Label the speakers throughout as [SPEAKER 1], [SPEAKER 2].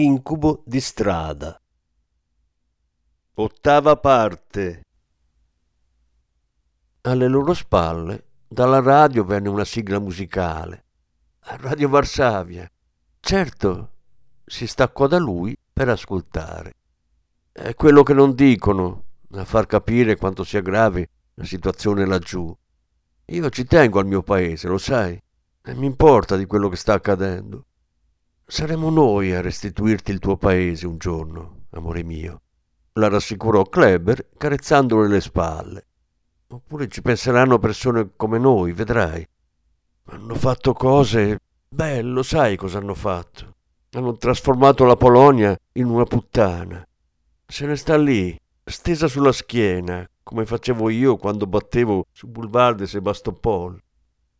[SPEAKER 1] Incubo di strada. Ottava parte. Alle loro spalle, dalla radio venne una sigla musicale. Radio Varsavia. Certo, si staccò da lui per ascoltare. È quello che non dicono, a far capire quanto sia grave la situazione laggiù. Io ci tengo al mio paese, lo sai, e mi importa di quello che sta accadendo. Saremo noi a restituirti il tuo paese un giorno, amore mio, la rassicurò Kleber carezzandole le spalle. Oppure ci penseranno persone come noi, vedrai. Hanno fatto cose... Beh, lo sai cosa hanno fatto. Hanno trasformato la Polonia in una puttana. Se ne sta lì, stesa sulla schiena, come facevo io quando battevo su Boulevard de Sebastopol.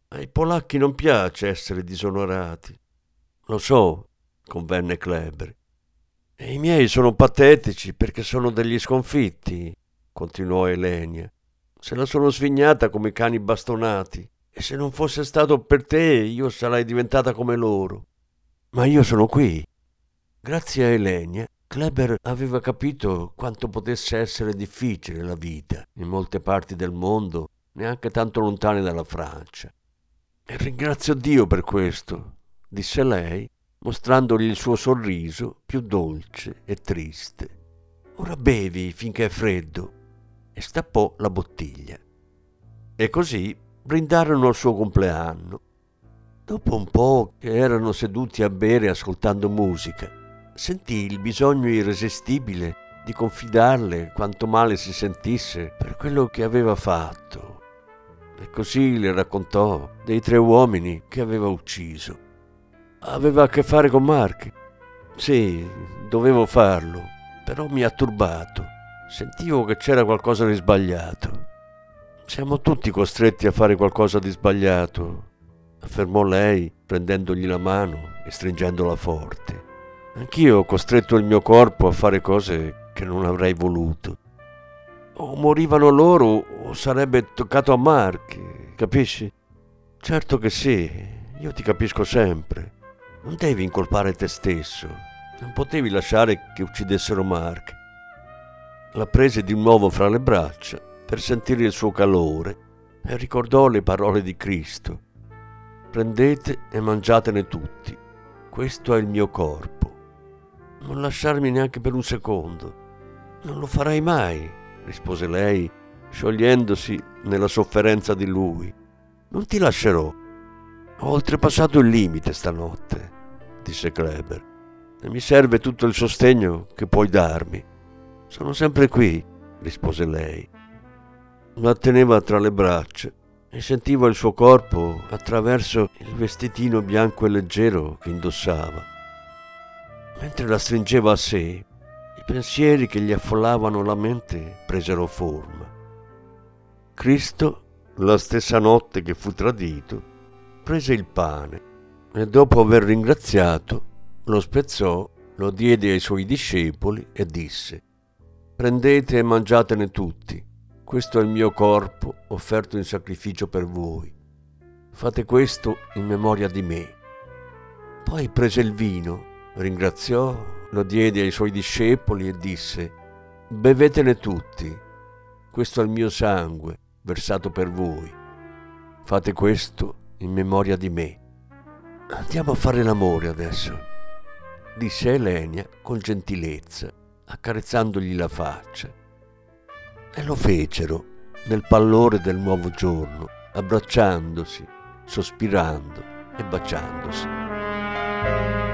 [SPEAKER 1] Ai polacchi non piace essere disonorati. Lo so, convenne Kleber. E I miei sono patetici perché sono degli sconfitti, continuò Elenia. Se la sono svignata come cani bastonati. E se non fosse stato per te, io sarei diventata come loro. Ma io sono qui. Grazie a Elenia, Kleber aveva capito quanto potesse essere difficile la vita in molte parti del mondo, neanche tanto lontane dalla Francia. E ringrazio Dio per questo, disse lei, mostrandogli il suo sorriso più dolce e triste. Ora bevi finché è freddo. E stappò la bottiglia. E così brindarono al suo compleanno. Dopo un po' che erano seduti a bere ascoltando musica, sentì il bisogno irresistibile di confidarle quanto male si sentisse per quello che aveva fatto. E così le raccontò dei tre uomini che aveva ucciso aveva a che fare con Mark. Sì, dovevo farlo, però mi ha turbato. Sentivo che c'era qualcosa di sbagliato. Siamo tutti costretti a fare qualcosa di sbagliato, affermò lei, prendendogli la mano e stringendola forte. Anch'io ho costretto il mio corpo a fare cose che non avrei voluto. O morivano loro o sarebbe toccato a Mark, capisci? Certo che sì, io ti capisco sempre. Non devi incolpare te stesso. Non potevi lasciare che uccidessero Mark. La prese di nuovo fra le braccia per sentire il suo calore e ricordò le parole di Cristo. Prendete e mangiatene tutti. Questo è il mio corpo. Non lasciarmi neanche per un secondo. Non lo farai mai, rispose lei, sciogliendosi nella sofferenza di lui. Non ti lascerò. Ho oltrepassato il limite stanotte, disse Kleber, e mi serve tutto il sostegno che puoi darmi. Sono sempre qui, rispose lei. La teneva tra le braccia e sentiva il suo corpo attraverso il vestitino bianco e leggero che indossava. Mentre la stringeva a sé, i pensieri che gli affollavano la mente presero forma. Cristo, la stessa notte che fu tradito, prese il pane e dopo aver ringraziato lo spezzò, lo diede ai suoi discepoli e disse, prendete e mangiatene tutti, questo è il mio corpo offerto in sacrificio per voi. Fate questo in memoria di me. Poi prese il vino, ringraziò, lo diede ai suoi discepoli e disse, bevetene tutti, questo è il mio sangue versato per voi. Fate questo in memoria di me. Andiamo a fare l'amore adesso, disse Elenia con gentilezza, accarezzandogli la faccia. E lo fecero nel pallore del nuovo giorno, abbracciandosi, sospirando e baciandosi.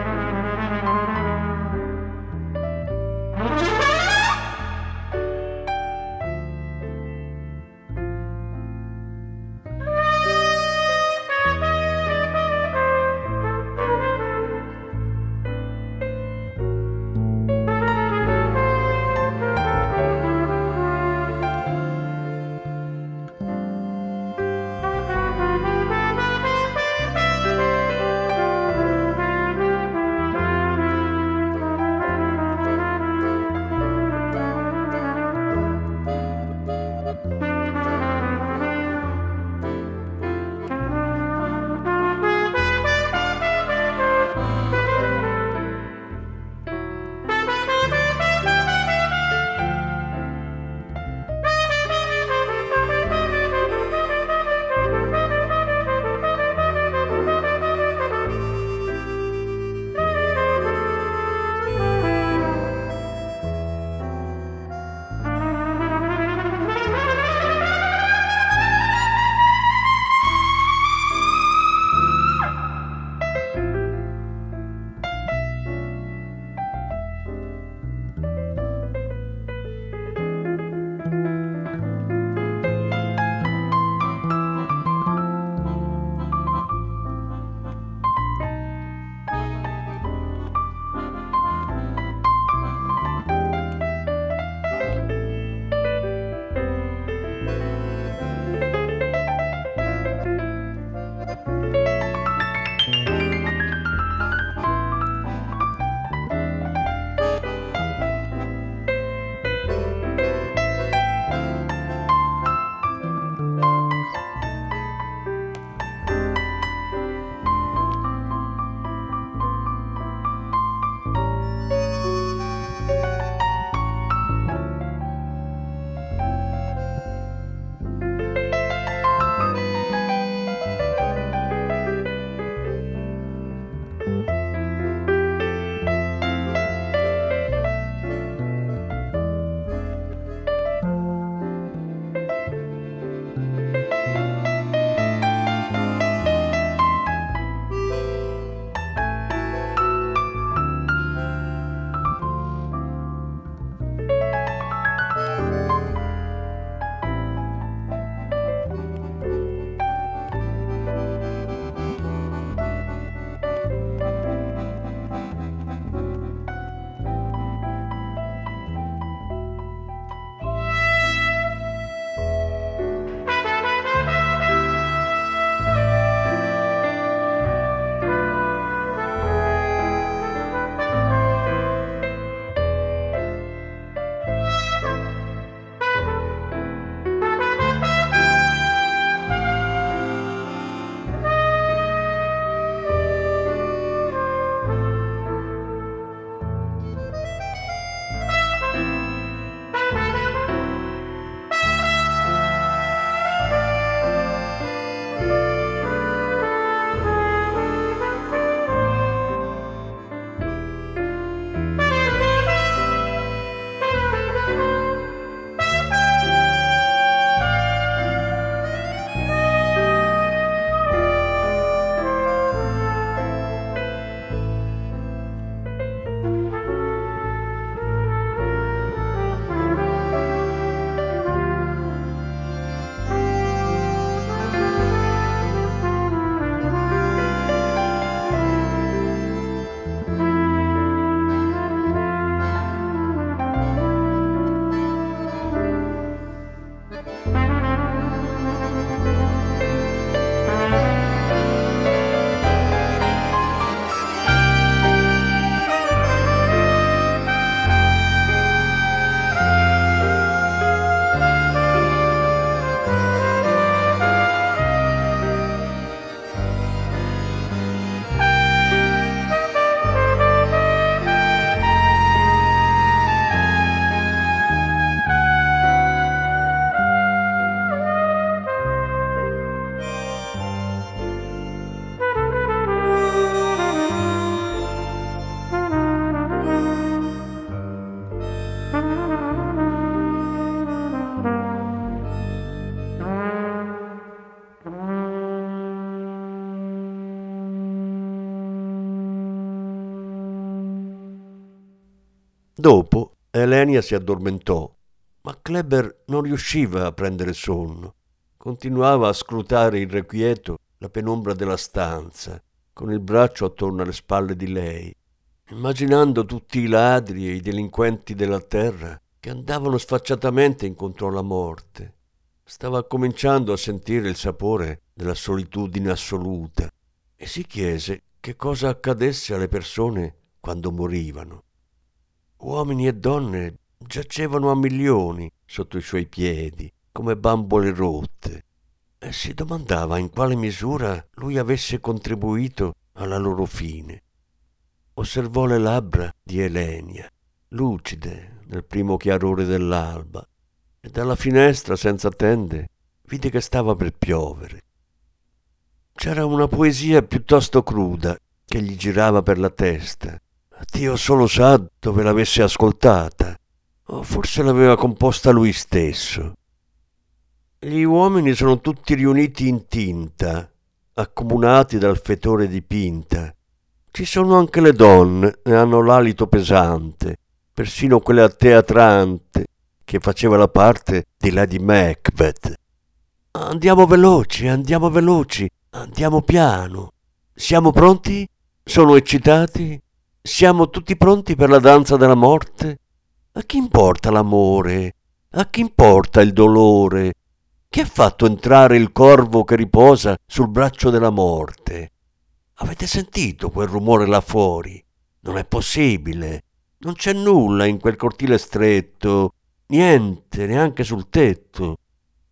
[SPEAKER 1] Dopo Elenia si addormentò, ma Kleber non riusciva a prendere sonno. Continuava a scrutare irrequieto la penombra della stanza, con il braccio attorno alle spalle di lei, immaginando tutti i ladri e i delinquenti della terra che andavano sfacciatamente incontro alla morte. Stava cominciando a sentire il sapore della solitudine assoluta e si chiese che cosa accadesse alle persone quando morivano. Uomini e donne giacevano a milioni sotto i suoi piedi, come bambole rotte, e si domandava in quale misura lui avesse contribuito alla loro fine. Osservò le labbra di Elenia, lucide nel primo chiarore dell'alba, e dalla finestra senza tende vide che stava per piovere. C'era una poesia piuttosto cruda che gli girava per la testa. Dio solo sa dove l'avesse ascoltata, o forse l'aveva composta lui stesso. Gli uomini sono tutti riuniti in tinta, accomunati dal fetore di pinta. Ci sono anche le donne e hanno l'alito pesante, persino quella teatrante che faceva la parte di Lady Macbeth. Andiamo veloci, andiamo veloci, andiamo piano. Siamo pronti? Sono eccitati? Siamo tutti pronti per la danza della morte? A chi importa l'amore? A chi importa il dolore? Chi ha fatto entrare il corvo che riposa sul braccio della morte? Avete sentito quel rumore là fuori? Non è possibile. Non c'è nulla in quel cortile stretto, niente, neanche sul tetto.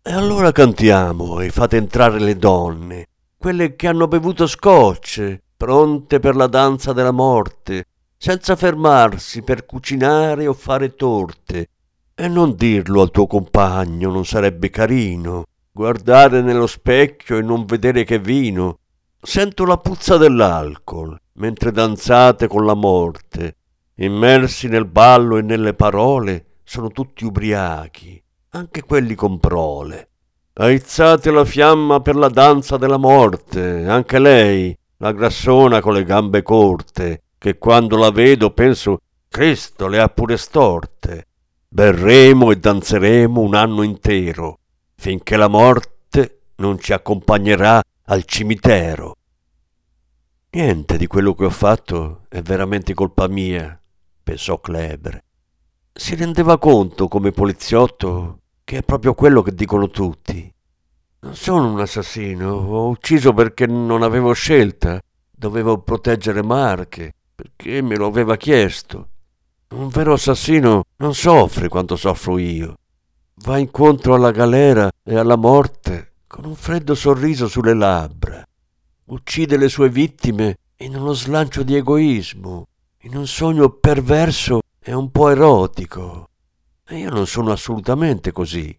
[SPEAKER 1] E allora cantiamo e fate entrare le donne, quelle che hanno bevuto scotch, pronte per la danza della morte, senza fermarsi per cucinare o fare torte. E non dirlo al tuo compagno, non sarebbe carino. Guardare nello specchio e non vedere che vino. Sento la puzza dell'alcol, mentre danzate con la morte. Immersi nel ballo e nelle parole, sono tutti ubriachi, anche quelli con prole. Aizzate la fiamma per la danza della morte, anche lei, la grassona con le gambe corte, che quando la vedo penso Cristo le ha pure storte. Berremo e danzeremo un anno intero, finché la morte non ci accompagnerà al cimitero. Niente di quello che ho fatto è veramente colpa mia, pensò Kleber si rendeva conto come poliziotto che è proprio quello che dicono tutti. Non sono un assassino, ho ucciso perché non avevo scelta, dovevo proteggere Marche, perché me lo aveva chiesto. Un vero assassino non soffre quanto soffro io. Va incontro alla galera e alla morte con un freddo sorriso sulle labbra. Uccide le sue vittime in uno slancio di egoismo, in un sogno perverso è un po' erotico. E io non sono assolutamente così.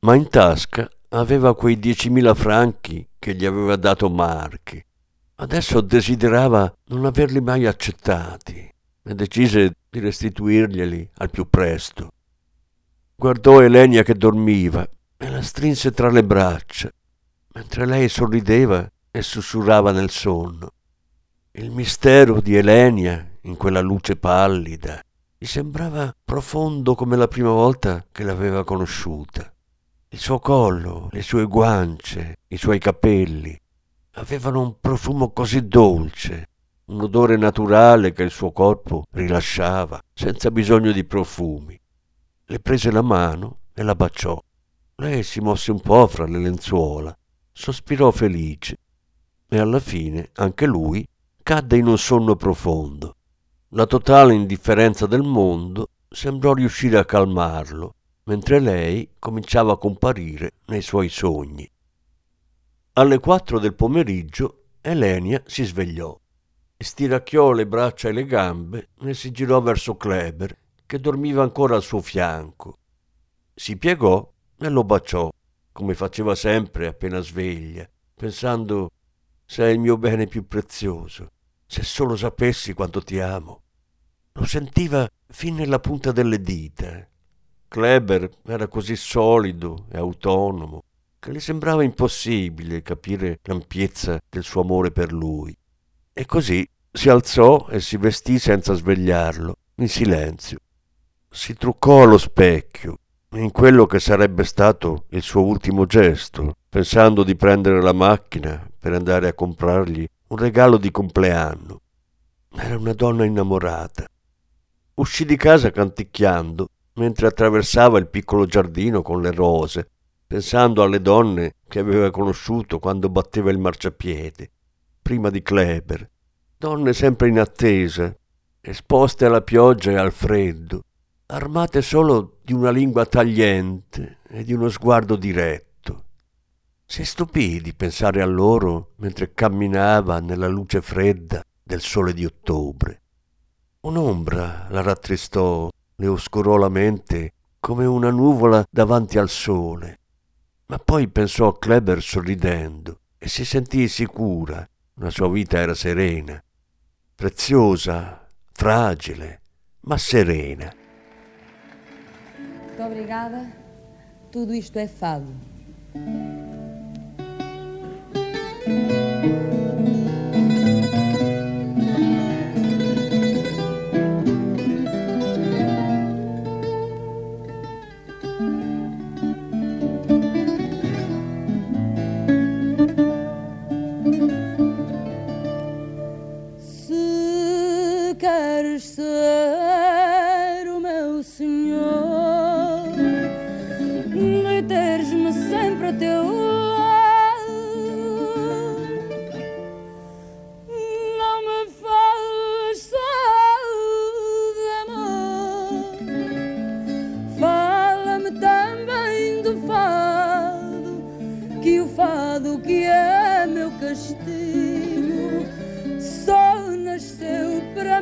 [SPEAKER 1] Ma in tasca aveva quei diecimila franchi che gli aveva dato Marchi. Adesso desiderava non averli mai accettati e decise di restituirglieli al più presto. Guardò Elenia che dormiva e la strinse tra le braccia, mentre lei sorrideva e sussurrava nel sonno. Il mistero di Elenia in quella luce pallida. Gli sembrava profondo come la prima volta che l'aveva conosciuta. Il suo collo, le sue guance, i suoi capelli avevano un profumo così dolce, un odore naturale che il suo corpo rilasciava senza bisogno di profumi. Le prese la mano e la baciò. Lei si mosse un po' fra le lenzuola, sospirò felice e alla fine anche lui cadde in un sonno profondo. La totale indifferenza del mondo sembrò riuscire a calmarlo, mentre lei cominciava a comparire nei suoi sogni. Alle quattro del pomeriggio Elenia si svegliò, stiracchiò le braccia e le gambe e si girò verso Kleber, che dormiva ancora al suo fianco. Si piegò e lo baciò, come faceva sempre appena sveglia, pensando sei il mio bene più prezioso, se solo sapessi quanto ti amo. Lo sentiva fin nella punta delle dita. Kleber era così solido e autonomo che le sembrava impossibile capire l'ampiezza del suo amore per lui. E così si alzò e si vestì senza svegliarlo in silenzio. Si truccò allo specchio, in quello che sarebbe stato il suo ultimo gesto, pensando di prendere la macchina per andare a comprargli un regalo di compleanno. Era una donna innamorata. Uscì di casa canticchiando mentre attraversava il piccolo giardino con le rose, pensando alle donne che aveva conosciuto quando batteva il marciapiede, prima di Kleber, donne sempre in attesa, esposte alla pioggia e al freddo, armate solo di una lingua tagliente e di uno sguardo diretto. Si stupì di pensare a loro mentre camminava nella luce fredda del sole di ottobre. Un'ombra la rattristò, le oscurò la mente come una nuvola davanti al sole. Ma poi pensò a Kleber sorridendo e si sentì sicura. La sua vita era serena, preziosa, fragile, ma serena.
[SPEAKER 2] Muito obrigada. Tudo isto é fado.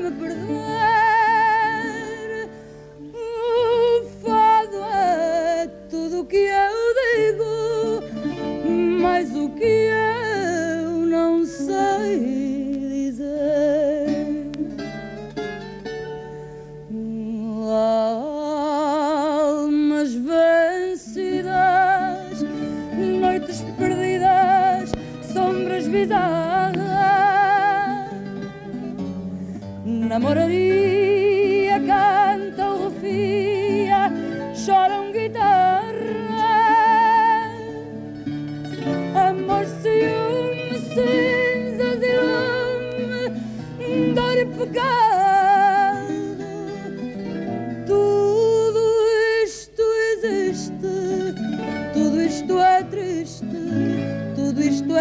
[SPEAKER 2] Me perder.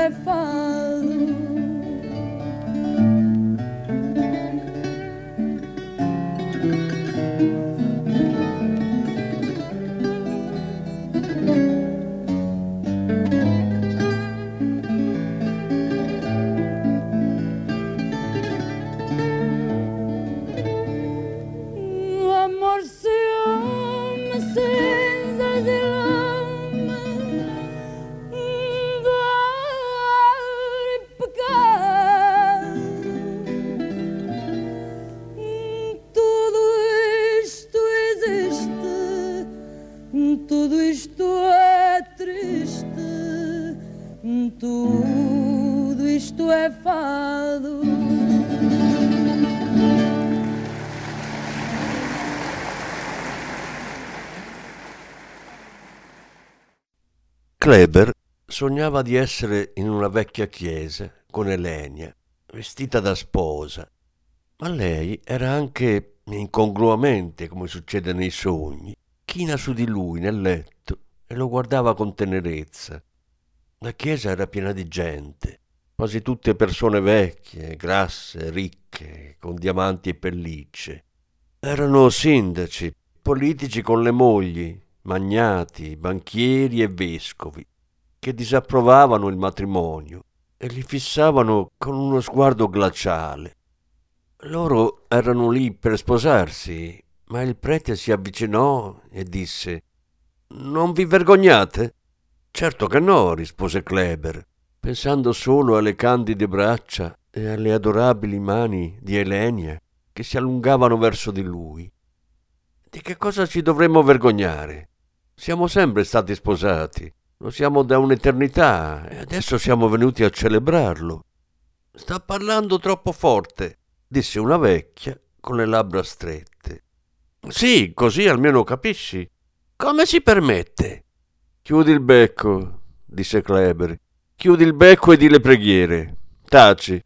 [SPEAKER 2] Tudo
[SPEAKER 1] Kleber sognava di essere in una vecchia chiesa con Elenia, vestita da sposa, ma lei era anche incongruamente, come succede nei sogni, china su di lui nel letto e lo guardava con tenerezza. La chiesa era piena di gente, quasi tutte persone vecchie, grasse, ricche, con diamanti e pellicce. Erano sindaci, politici con le mogli, magnati, banchieri e vescovi, che disapprovavano il matrimonio e li fissavano con uno sguardo glaciale. Loro erano lì per sposarsi, ma il prete si avvicinò e disse Non vi vergognate? Certo che no, rispose Kleber, pensando solo alle candide braccia e alle adorabili mani di Elenia che si allungavano verso di lui. Di che cosa ci dovremmo vergognare? Siamo sempre stati sposati, lo siamo da un'eternità e adesso siamo venuti a celebrarlo. Sta parlando troppo forte, disse una vecchia con le labbra strette. Sì, così almeno capisci. Come si permette? Chiudi il becco, disse Kleber. Chiudi il becco e di le preghiere. Taci.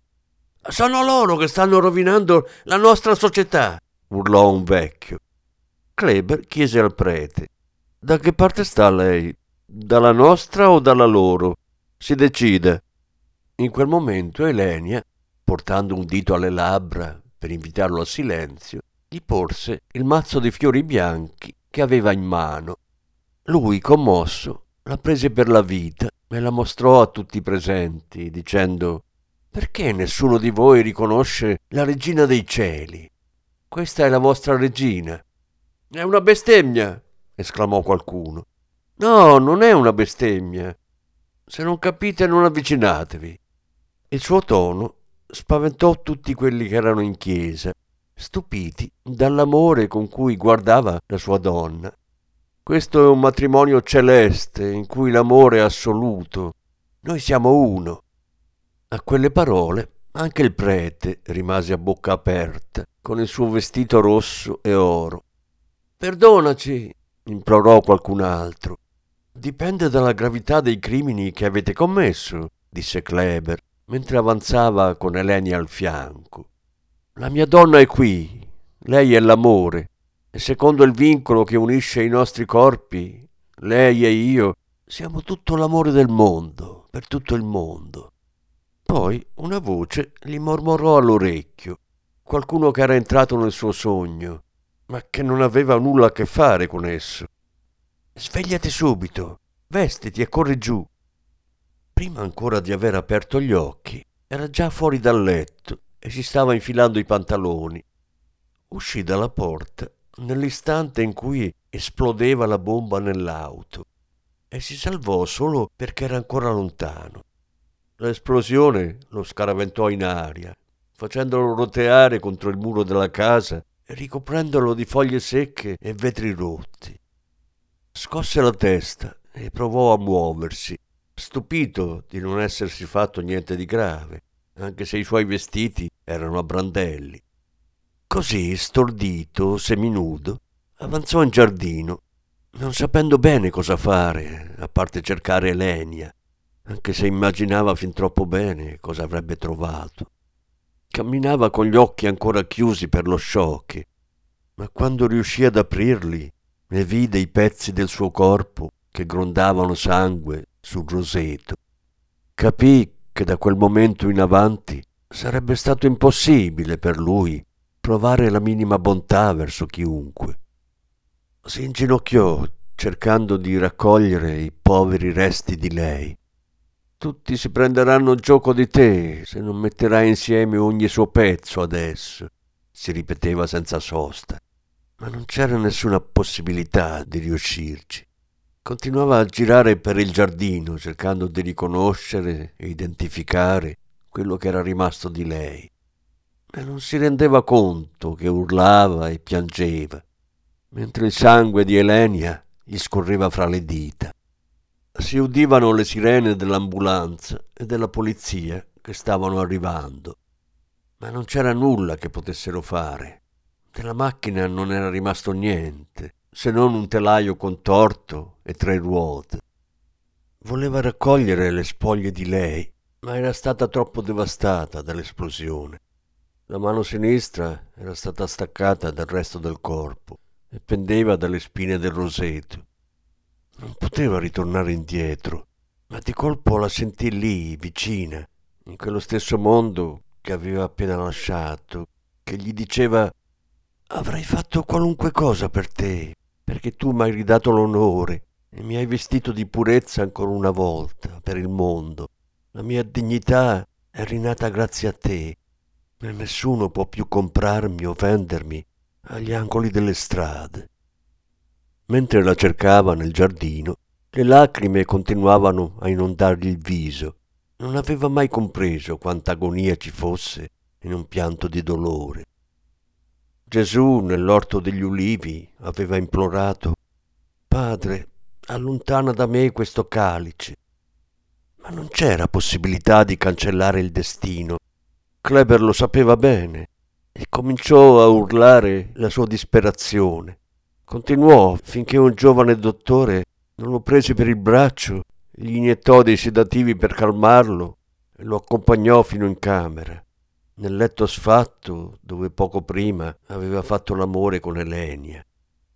[SPEAKER 1] Sono loro che stanno rovinando la nostra società, urlò un vecchio. Kleber chiese al prete. Da che parte sta lei? Dalla nostra o dalla loro? Si decida. In quel momento Elenia, portando un dito alle labbra per invitarlo al silenzio, gli porse il mazzo di fiori bianchi che aveva in mano. Lui, commosso, la prese per la vita e la mostrò a tutti i presenti, dicendo Perché nessuno di voi riconosce la regina dei cieli? Questa è la vostra regina. È una bestemmia, esclamò qualcuno. No, non è una bestemmia. Se non capite non avvicinatevi. Il suo tono spaventò tutti quelli che erano in chiesa, stupiti dall'amore con cui guardava la sua donna. Questo è un matrimonio celeste in cui l'amore è assoluto. Noi siamo uno. A quelle parole anche il prete rimase a bocca aperta, con il suo vestito rosso e oro. Perdonaci, implorò qualcun altro. Dipende dalla gravità dei crimini che avete commesso, disse Kleber, mentre avanzava con Elenia al fianco. La mia donna è qui, lei è l'amore, e secondo il vincolo che unisce i nostri corpi, lei e io siamo tutto l'amore del mondo, per tutto il mondo. Poi una voce gli mormorò all'orecchio, qualcuno che era entrato nel suo sogno, ma che non aveva nulla a che fare con esso. Svegliati subito, vestiti e corri giù. Prima ancora di aver aperto gli occhi, era già fuori dal letto e si stava infilando i pantaloni. Uscì dalla porta nell'istante in cui esplodeva la bomba nell'auto e si salvò solo perché era ancora lontano. L'esplosione lo scaraventò in aria, facendolo roteare contro il muro della casa ricoprendolo di foglie secche e vetri rotti. Scosse la testa e provò a muoversi, stupito di non essersi fatto niente di grave, anche se i suoi vestiti erano a brandelli. Così, stordito, seminudo, avanzò in giardino, non sapendo bene cosa fare, a parte cercare Elenia, anche se immaginava fin troppo bene cosa avrebbe trovato. Camminava con gli occhi ancora chiusi per lo shock, ma quando riuscì ad aprirli e vide i pezzi del suo corpo che grondavano sangue sul roseto. Capì che da quel momento in avanti sarebbe stato impossibile per lui provare la minima bontà verso chiunque. Si inginocchiò cercando di raccogliere i poveri resti di lei. Tutti si prenderanno gioco di te se non metterai insieme ogni suo pezzo adesso, si ripeteva senza sosta ma non c'era nessuna possibilità di riuscirci. Continuava a girare per il giardino cercando di riconoscere e identificare quello che era rimasto di lei. E non si rendeva conto che urlava e piangeva, mentre il sangue di Elenia gli scorreva fra le dita. Si udivano le sirene dell'ambulanza e della polizia che stavano arrivando, ma non c'era nulla che potessero fare. Della macchina non era rimasto niente, se non un telaio contorto e tre ruote. Voleva raccogliere le spoglie di lei, ma era stata troppo devastata dall'esplosione. La mano sinistra era stata staccata dal resto del corpo e pendeva dalle spine del roseto. Non poteva ritornare indietro, ma di colpo la sentì lì, vicina, in quello stesso mondo che aveva appena lasciato, che gli diceva Avrei fatto qualunque cosa per te, perché tu mi hai ridato l'onore e mi hai vestito di purezza ancora una volta per il mondo. La mia dignità è rinata grazie a te e nessuno può più comprarmi o vendermi agli angoli delle strade. Mentre la cercava nel giardino, le lacrime continuavano a inondargli il viso. Non aveva mai compreso quanta agonia ci fosse in un pianto di dolore. Gesù nell'orto degli ulivi aveva implorato, Padre, allontana da me questo calice. Ma non c'era possibilità di cancellare il destino. Kleber lo sapeva bene. e cominciò a urlare la sua disperazione. Continuò finché un giovane dottore non lo prese per il braccio, gli iniettò dei sedativi per calmarlo e lo accompagnò fino in camera, nel letto sfatto dove poco prima aveva fatto l'amore con Elenia,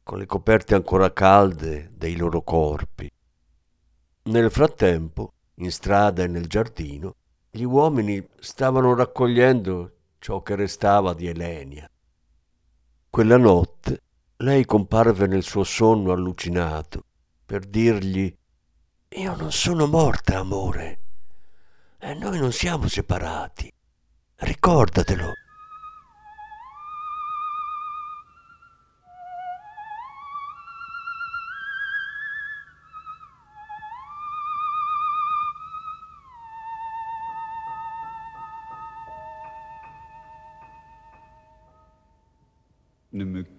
[SPEAKER 1] con le coperte ancora calde dei loro corpi. Nel frattempo, in strada e nel giardino, gli uomini stavano raccogliendo ciò che restava di Elenia. Quella notte lei comparve nel suo sonno allucinato per dirgli Io non sono morta, amore, e noi non siamo separati. Ricordatelo.
[SPEAKER 3] Ne me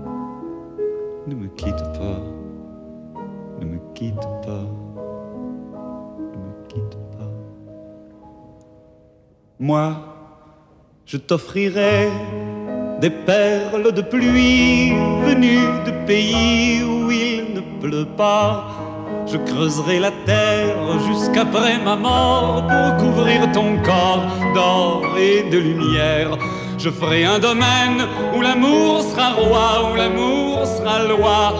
[SPEAKER 3] Ne me quitte pas, ne me quitte pas, ne me quitte pas. Moi, je t'offrirai des perles de pluie venues de pays où il ne pleut pas. Je creuserai la terre jusqu'après ma mort pour couvrir ton corps d'or et de lumière. Je ferai un domaine où l'amour sera roi, où l'amour sera loi,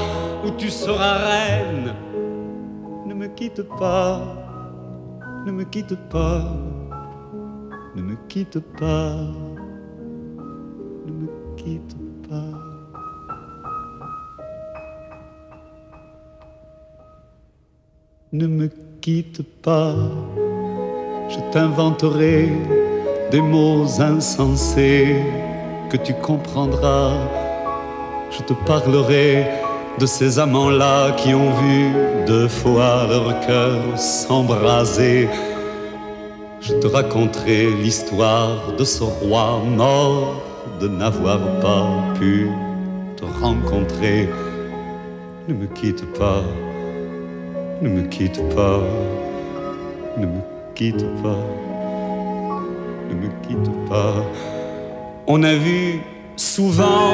[SPEAKER 3] où tu seras reine. Ne me quitte pas, ne me quitte pas, ne me quitte pas, ne me quitte pas. Ne me quitte pas, je t'inventerai des mots insensés que tu comprendras. Je te parlerai de ces amants-là qui ont vu deux fois leur cœur s'embraser. Je te raconterai l'histoire de ce roi mort de n'avoir pas pu te rencontrer. Ne me quitte pas, ne me quitte pas, ne me quitte pas ne me quitte pas. On a vu souvent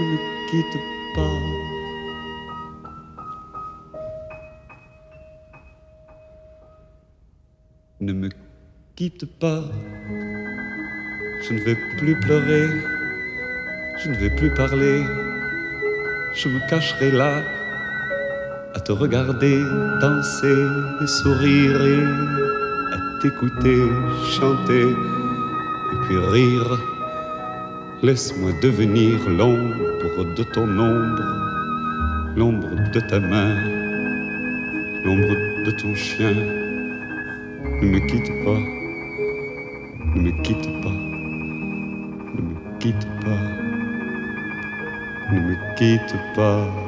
[SPEAKER 3] ne me quitte pas. Ne me quitte pas, je ne vais plus pleurer, je ne vais plus parler, je me cacherai là à te regarder danser et sourire et t'écouter chanter et puis rire. Laisse-moi devenir l'ombre de ton ombre, l'ombre de ta main, l'ombre de ton chien. Ne me quitte pas, ne me quitte pas, ne me quitte pas, ne me quitte pas.